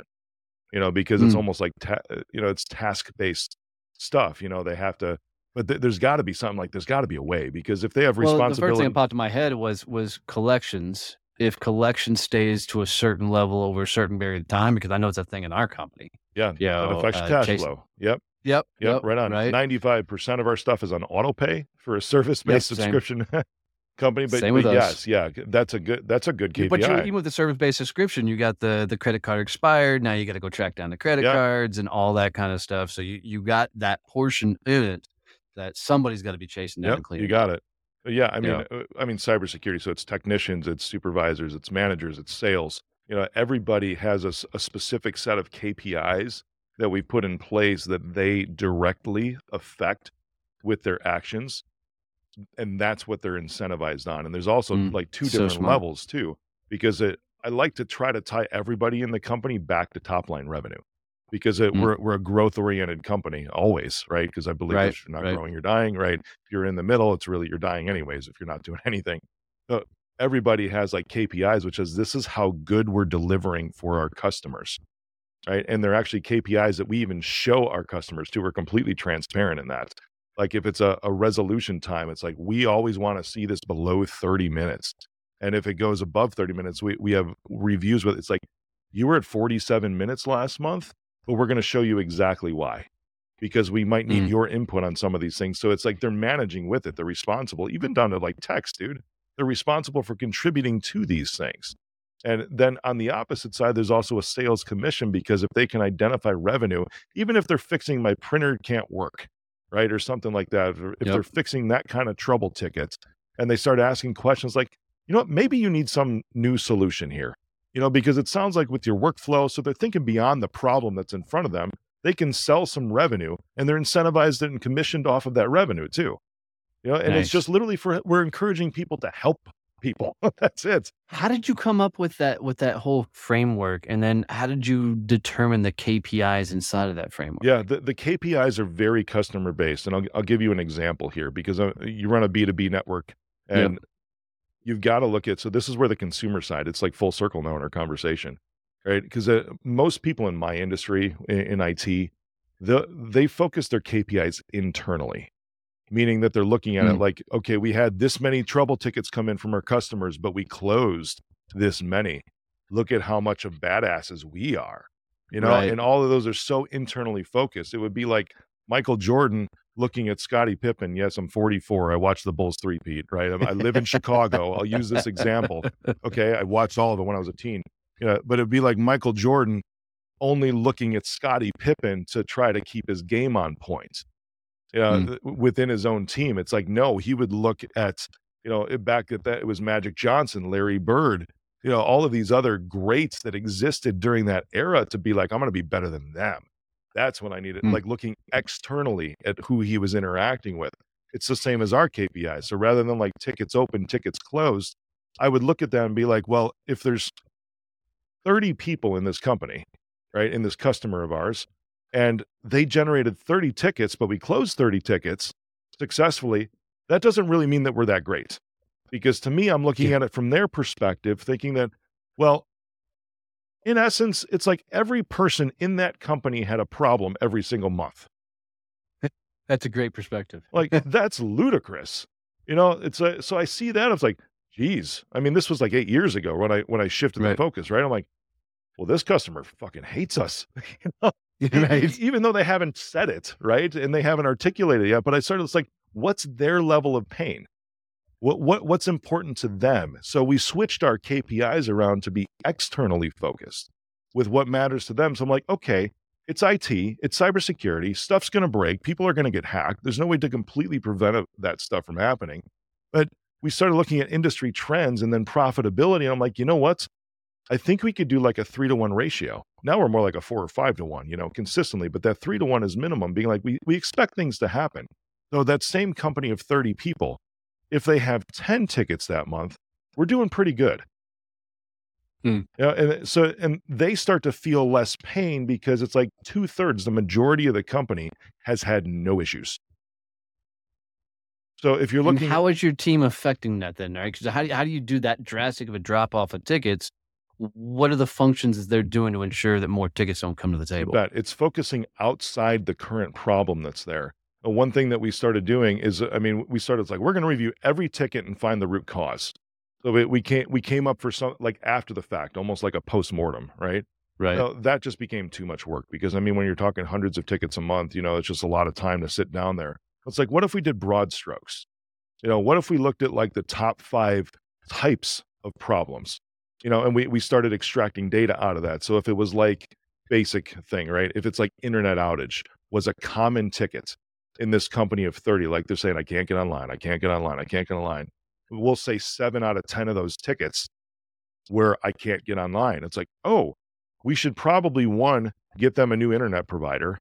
you know, because it's Mm. almost like, ta- uh, you know, it's task based stuff. You know, they have to, but th- there's got to be something like there's got to be a way because if they have responsibility. well, the first thing that popped in my head was was collections. If collection stays to a certain level over a certain period of time, because I know it's a thing in our company. yeah, Yeah, that affects uh, cash Chase- flow. Yep. Yep. Yep, right on. Right. Ninety-five percent of our stuff is on auto pay for a service-based same. subscription company. But, Same but us. yes, yeah, that's a good. That's a good KPI. But even with the service based subscription, you got the the credit card expired. Now you got to go track down the credit cards and all that kind of stuff. So you you got that portion in it that somebody's got to be chasing down Yep, and cleaning. you got it. Yeah, I mean, Yeah. uh, I mean, cybersecurity. So it's technicians, it's supervisors, it's managers, it's sales. You know, everybody has a specific set of KPIs that we put in place that they directly affect with their actions, and that's what they're incentivized on. And there's also Mm, like two so different smart. levels too, because it. I like to try to tie everybody in the company back to top line revenue. Because it, Mm. we're we're a growth oriented company always, right? Because I believe Right, if you're not right. growing, you're dying, right? if you're in the middle, it's really you're dying anyways if you're not doing anything. So everybody has like KPIs, which is this is how good we're delivering for our customers, right? And they're actually KPIs that we even show our customers too. We're completely transparent in that. Like if it's a, a resolution time, it's like we always want to see this below 30 minutes. And if it goes above 30 minutes, we, we have reviews with it's like you were at 47 minutes last month, but we're going to show you exactly why because we might need Mm. your input on some of these things. So it's like they're managing with it. They're responsible, even down to like text, dude. They're responsible for contributing to these things. And then on the opposite side, there's also a sales commission because if they can identify revenue, even if they're fixing my printer can't work, right, or something like that, if Yep. they're fixing that kind of trouble tickets, and they start asking questions like, you know what, maybe you need some new solution here, you know, because it sounds like with your workflow, so they're thinking beyond the problem that's in front of them they can sell some revenue and they're incentivized and commissioned off of that revenue too. You know, and Nice. it's just literally for we're encouraging people to help people. That's it. How did you come up with that with that whole framework? And then how did you determine the KPIs inside of that framework? Yeah, the, the KPIs are very customer based, and I'll I'll give you an example here because uh, you run a B two B network, Yep. You've got to look at. So this is where the consumer side. It's like full circle now in our conversation, right? Because uh, most people in my industry in, in IT, the, they focus their KPIs internally, meaning that they're looking at it Mm. like, okay, we had this many trouble tickets come in from our customers, but we closed this many. Look at how much of badasses we are, you know. Right. And all of those are so internally focused. It would be like Michael Jordan looking at Scottie Pippen. Yes, I'm 44. I watched the Bulls three-peat, right? I I live in Chicago. I'll use this example. Okay, I watched all of it when I was a teen. You know, but it'd be like Michael Jordan only looking at Scottie Pippen to try to keep his game on point. You know, Mm. th- within his own team, it's like no, he would look at you know it- back at that it was Magic Johnson, Larry Bird, you know, all of these other greats that existed during that era to be like, I'm going to be better than them. That's when I needed Mm. like looking externally at who he was interacting with. It's the same as our KPI. So rather than like tickets open, tickets closed, I would look at that and be like, well, if there's 30 people in this company, right, in this customer of ours, and they generated 30 tickets, but we closed 30 tickets successfully, that doesn't really mean that we're that great. Because to me, I'm looking Yeah. at it from their perspective, thinking that, well, in essence, it's like every person in that company had a problem every single month. That's a great perspective. Like that's ludicrous. You know, it's a, so I see that. I was like, geez. I mean, this was like eight years ago when I when I shifted Right. the focus, right? I'm like, well, this customer fucking hates us. you know? right. even though they haven't said it, right? And they haven't articulated it yet. But I started, it's like, what's their level of pain? What, what, what's important to them? So we switched our KPIs around to be externally focused with what matters to them. So I'm like, okay, it's IT, it's cybersecurity, stuff's going to break, people are going to get hacked. There's no way to completely prevent that stuff from happening. But we started looking at industry trends and then profitability. And I'm like, you know what? I think we could do like a three to one ratio. Now we're more like a four or five to one, you know, consistently, but that three to one is minimum, being like, we, we expect things to happen. So that same company of 30 people, if they have 10 tickets that month, we're doing pretty good. Hmm. You know, and so, and they start to feel less pain because it's like two thirds, the majority of the company has had no issues. So if you're And looking, how is your team affecting that then? Right? Because how do you, how do you do that drastic of a drop off of tickets? What are the functions that they're doing to ensure that more tickets don't come to the table? It's focusing outside the current problem that's there. One thing that we started doing is, uh, I mean, we started it's like we're going to review every ticket and find the root cause. So we, we came we came up for some like after the fact, almost like a post mortem, right? Right. That just became too much work because I mean, when you're talking hundreds of tickets a month, you know, it's just a lot of time to sit down there. It's like, what if we did broad strokes? You know, what if we looked at like the top five types of problems? You know, and we we started extracting data out of that. So if it was like basic thing, right? If it's like internet outage was a common ticket in this company of 30, like they're saying, I can't get online, I can't get online, I can't get online. We'll say seven out of 10 of those tickets where I can't get online. It's like, oh, we should probably one get them a new internet provider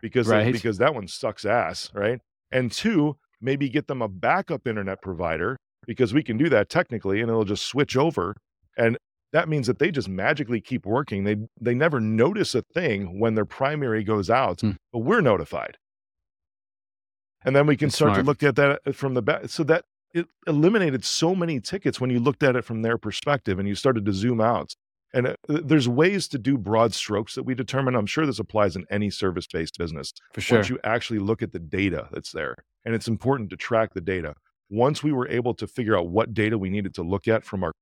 because Right. because that one sucks ass, right? And two, maybe get them a backup internet provider because we can do that technically and it'll just switch over and that means that they just magically keep working. They they never notice a thing when their primary goes out, Hmm. but we're notified. And then we can That's start smart. to look at that from the back. So that it eliminated so many tickets when you looked at it from their perspective and you started to zoom out. And uh, there's ways to do broad strokes that we determine. I'm sure this applies in any service based business. For sure. Once you actually look at the data that's there, and it's important to track the data. Once we were able to figure out what data we needed to look at from our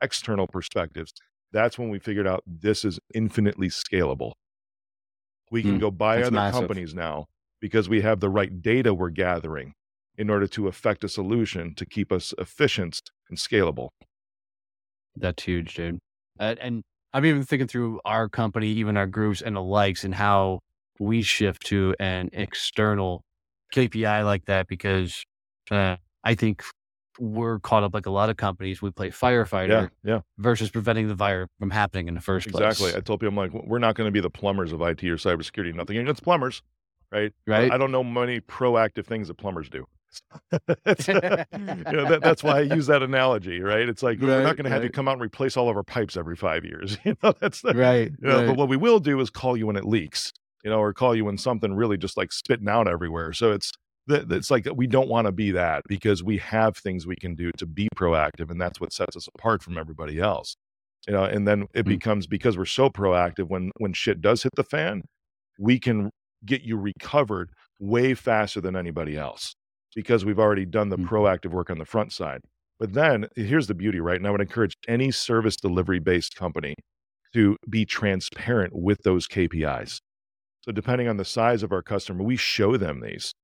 external perspectives, that's when we figured out this is infinitely scalable. We can Hmm, go buy other massive. companies now because we have the right data we're gathering in order to affect a solution to keep us efficient and scalable. That's huge, dude. Uh, and I'm even thinking through our company, even our groups and the likes, and how we shift to an external KPI like that because uh, I think we're caught up like a lot of companies. We play firefighter Yeah, yeah, versus preventing the fire from happening in the first place. exactly. I told people, I'm like, we're not going to be the plumbers of IT or cybersecurity. Nothing against plumbers, right? Right? I don't know many proactive things that plumbers do. It's- you know, that, that's why I use that analogy, right? It's like we're not going to have you come out and replace all of our pipes every five years. You know, that's the, right. you know, right. but what we will do is call you when it leaks, you know, or call you when something really just like spitting out everywhere. So it's it's like we don't want to be that because we have things we can do to be proactive, and that's what sets us apart from everybody else. You know, and then it Mm. becomes because we're so proactive when when shit does hit the fan, we can get you recovered way faster than anybody else because we've already done the Mm. proactive work on the front side. But then here's the beauty, right? And I would encourage any service delivery based company to be transparent with those KPIs. So, depending on the size of our customer, we show them these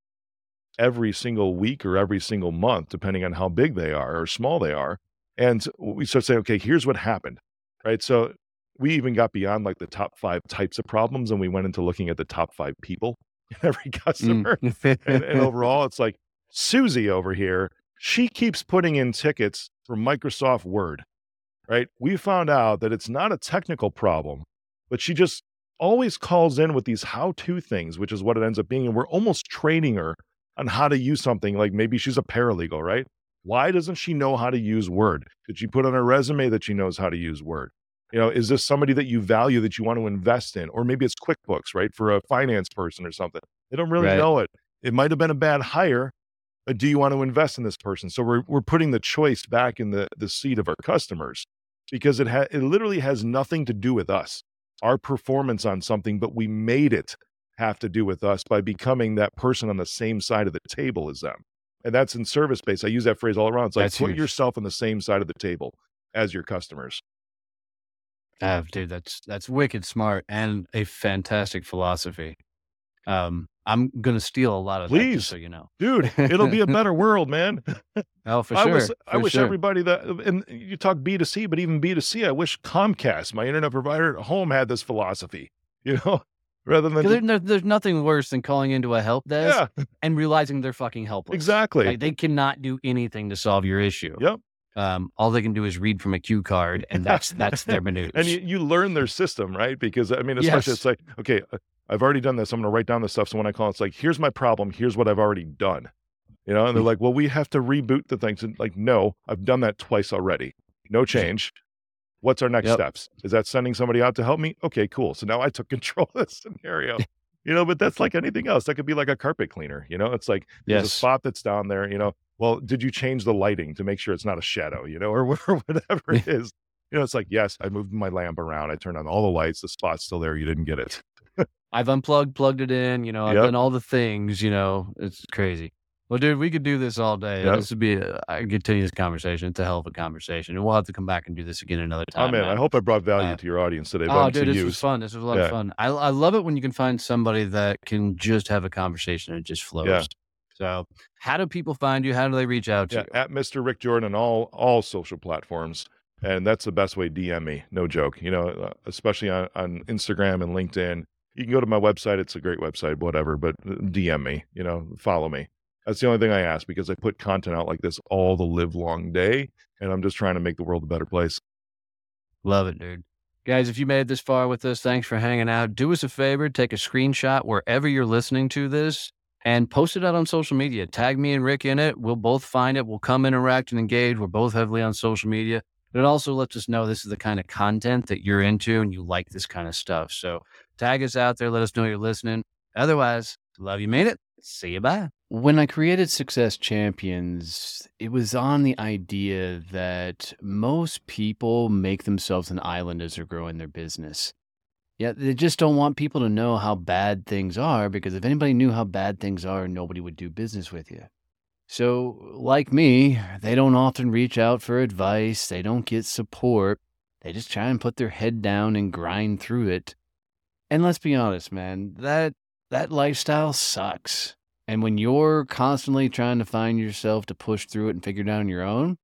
every single week or every single month, depending on how big they are or small they are. And we start saying, okay, here's what happened, right? So, we even got beyond like the top five types of problems and we went into looking at the top five people every customer Mm. and, and overall, it's like Susie over here, she keeps putting in tickets for Microsoft Word, right? We found out that it's not a technical problem, but she just always calls in with these how to things, which is what it ends up being. And we're almost training her on how to use something like maybe she's a paralegal, right? Why doesn't she know how to use Word? Did she put on her resume that she knows how to use Word? You know, is this somebody that you value that you want to invest in? Or maybe it's QuickBooks, right? For a finance person or something. They don't really Right. know it. It might have been a bad hire, but do you want to invest in this person? So we're we're putting the choice back in the the seat of our customers. because it ha- it literally has nothing to do with us, our performance on something, but we made it have to do with us by becoming that person on the same side of the table as them. And that's in service based. I use that phrase all around. It's like That's put huge. yourself on the same side of the table as your customers. Ah, dude, that's that's wicked smart and a fantastic philosophy. Um, I'm gonna steal a lot of that, Please. just so you know. Dude, it'll be a better world, man. Oh, for I sure. wish I wish sure. everybody that and you talk B2C, but even B2C, I wish Comcast, my internet provider at home, had this philosophy, you know, rather than just, there- there's nothing worse than calling into a help desk yeah, and realizing they're fucking helpless. exactly. Like they cannot do anything to solve your issue. Yep. Um, all they can do is read from a cue card, and that's that's their minutes. and you, you learn their system, right? Because I mean, especially Yes. it's like, okay, uh, I've already done this. I'm going to write down the stuff. So when I call, it's like, here's my problem. Here's what I've already done. You know, and they're like, well, we have to reboot the things. And like, no, I've done that twice already. No change. What's our next Yep. steps? Is that sending somebody out to help me? Okay, cool. So now I took control of the scenario. You know, but that's like anything else. That could be like a carpet cleaner. You know, it's like there's a Yes. spot that's down there. You know, well, did you change the lighting to make sure it's not a shadow? You know, or, or whatever it is. You know, it's like, yes, I moved my lamp around. I turned on all the lights. The spot's still there. You didn't get it. I've unplugged, plugged it in. You know, I've Yep. done all the things. You know, it's crazy. Well, dude, we could do this all day. Yep. This would be a, I could continue this conversation. It's a hell of a conversation, and we'll have to come back and do this again another Oh time. man, I hope I brought value Uh, to your audience today. Oh, dude, to this use. was fun. This was a lot Yeah. of fun. I I love it when you can find somebody that can just have a conversation and it just flows. So, how do people find you? How do they reach out to Yeah, you? at Mr. Rick Jordan on all all social platforms, and that's the best way. DM me, no joke. You know, uh, especially on, on Instagram and LinkedIn. You can go to my website; it's a great website, whatever. But uh, DM me, you know, follow me. That's the only thing I ask because I put content out like this all the live long day, and I'm just trying to make the world a better place. Love it, dude. Guys, if you made it this far with us, thanks for hanging out. Do us a favor, take a screenshot wherever you're listening to this and post it out on social media. Tag me and Rick in it. We'll both find it. We'll come interact and engage. We're both heavily on social media. But it also lets us know this is the kind of content that you're into and you like this kind of stuff. So tag us out there. Let us know you're listening. Otherwise, love you, made it. See you. Bye. When I created Success Champions, it was on the idea that most people make themselves an island as they're growing their business. Yet they just don't want people to know how bad things are because if anybody knew how bad things are, nobody would do business with you. So, like me, they don't often reach out for advice, they don't get support. They just try and put their head down and grind through it. And let's be honest, man, that that lifestyle sucks. And when you're constantly trying to find yourself to push through it and figure it out on your own,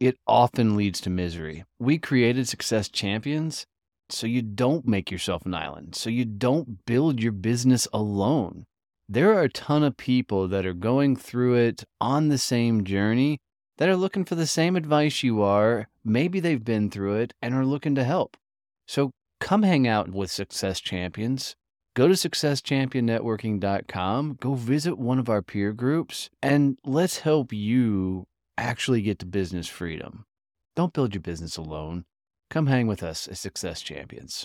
it often leads to misery. We created Success Champions so you don't make yourself an island, so you don't build your business alone. There are a ton of people that are going through it on the same journey that are looking for the same advice you are. Maybe they've been through it and are looking to help. So come hang out with Success Champions. Go to successchampionnetworking.com, go visit one of our peer groups, and let's help you actually get to business freedom. Don't build your business alone. Come hang with us as Success Champions.